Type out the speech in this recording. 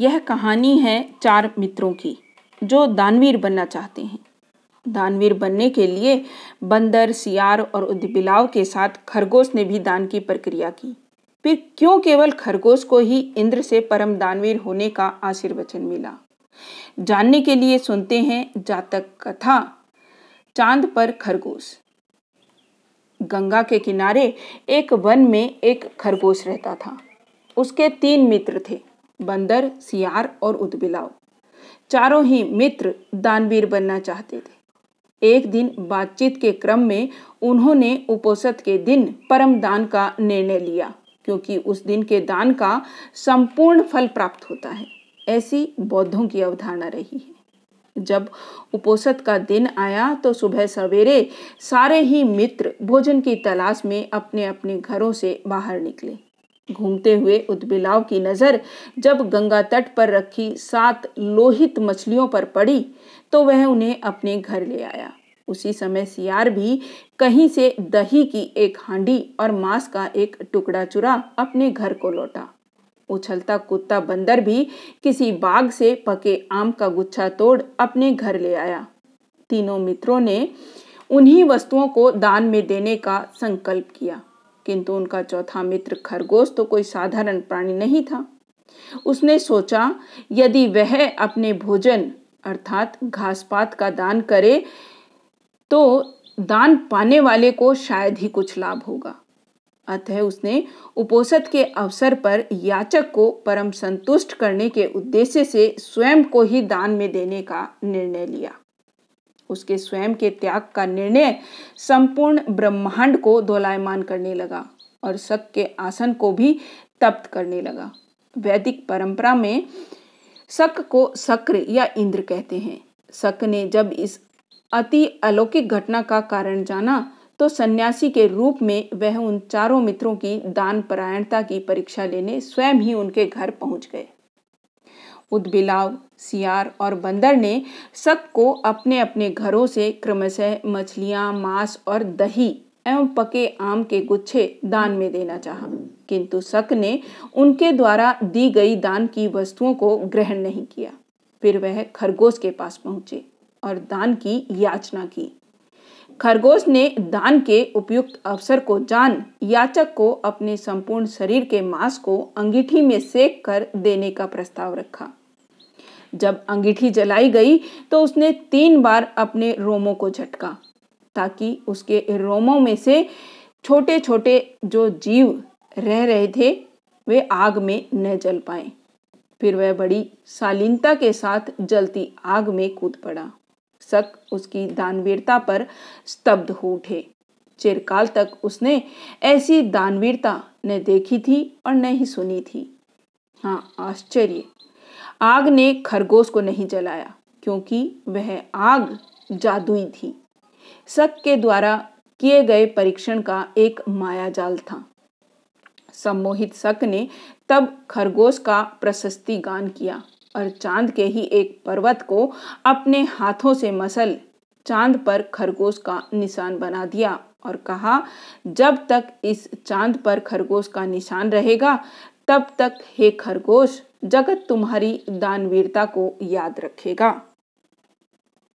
यह कहानी है चार मित्रों की, जो दानवीर बनना चाहते हैं। दानवीर बनने के लिए बंदर, सियार और उदबिलाव के साथ खरगोश ने भी दान की प्रक्रिया की। फिर क्यों केवल खरगोश को ही इंद्र से परम दानवीर होने का आशीर्वचन मिला? जानने के लिए सुनते हैं जातक कथा, चाँद पर खरगोश। गंगा के किनारे एक वन में एक खरगोश रहता था। उसके तीन मित्र थे। बंदर, सियार और उदबिलाव। चारों ही मित्र दानवीर बनना चाहते थे। एक दिन बातचीत के क्रम में उन्होंने उपोषद के दिन परम दान का निर्णय लिया, क्योंकि उस दिन के दान का संपूर्ण फल प्राप्त होता है। ऐसी बौद्धों की अवधारणा रही है। जब उपोषद का दिन आया तो सुबह सवेरे सारे ही मित्र भोजन की तलाश में अपने अपने घरों से बाहर निकले। घूमते हुए उदबिलाव की नज़र जब गंगा तट पर रखी सात लोहित मछलियों पर पड़ी तो वह उन्हें अपने घर ले आया। उसी समय सियार भी कहीं से दही की एक हांडी और मांस का एक टुकड़ा चुरा अपने घर को लौटा। उछलता कुत्ता बंदर भी किसी बाग से पके आम का गुच्छा तोड़ अपने घर ले आया। तीनों मित्रों ने उन्हीं वस्तुओं को दान में देने का संकल्प किया। किंतु उनका चौथा मित्र खरगोश तो कोई साधारण प्राणी नहीं था। उसने सोचा, यदि वह अपने भोजन, अर्थात घासपात का दान करे तो दान पाने वाले को शायद ही कुछ लाभ होगा। अतः उसने उपोषद के अवसर पर याचक को परम संतुष्ट करने के उद्देश्य से स्वयं को ही दान में देने का निर्णय लिया। उसके स्वयं के त्याग का निर्णय संपूर्ण ब्रह्मांड को दोलायमान करने लगा और शक के आसन को भी तप्त करने लगा। वैदिक परंपरा में शक को शक्र या इंद्र कहते हैं। शक ने जब इस अति अलौकिक घटना का कारण जाना तो सन्यासी के रूप में वह उन चारों मित्रों की दान परायणता की परीक्षा लेने स्वयं ही उनके घर पहुँच गए। उदबिलाव, सियार और बंदर ने शक को अपने अपने घरों से क्रमशः मछलियाँ, मांस और दही एवं पके आम के गुच्छे दान में देना चाहा। किंतु शक ने उनके द्वारा दी गई दान की वस्तुओं को ग्रहण नहीं किया। फिर वह खरगोश के पास पहुँचे और दान की याचना की। खरगोश ने दान के उपयुक्त अवसर को जान, याचक को अपने संपूर्ण शरीर के मांस को अंगीठी में सेक कर देने का प्रस्ताव रखा। जब अंगीठी जलाई गई तो उसने तीन बार अपने रोमों को झटका, ताकि उसके रोमों में से छोटे छोटे जो जीव रह रहे थे, वे आग में न जल पाए। फिर वह बड़ी शालीनता के साथ जलती आग में कूद पड़ा। शक उसकी दानवीरता पर स्तब्ध हो उठे। चिरकाल तक उसने ऐसी दानवीरता न देखी थी और न ही सुनी थी। हाँ आश्चर्य। आग ने खरगोश को नहीं जलाया, क्योंकि वह आग जादुई थी। शक के द्वारा किए गए परीक्षण का एक माया जाल था। सम्मोहित शक ने तब खरगोश का प्रशस्ति गान किया और चाँद के ही एक पर्वत को अपने हाथों से मसल चाँद पर खरगोश का निशान बना दिया और कहा, जब तक इस चाँद पर खरगोश का निशान रहेगा, तब तक हे खरगोश जगत तुम्हारी दानवीरता को याद रखेगा।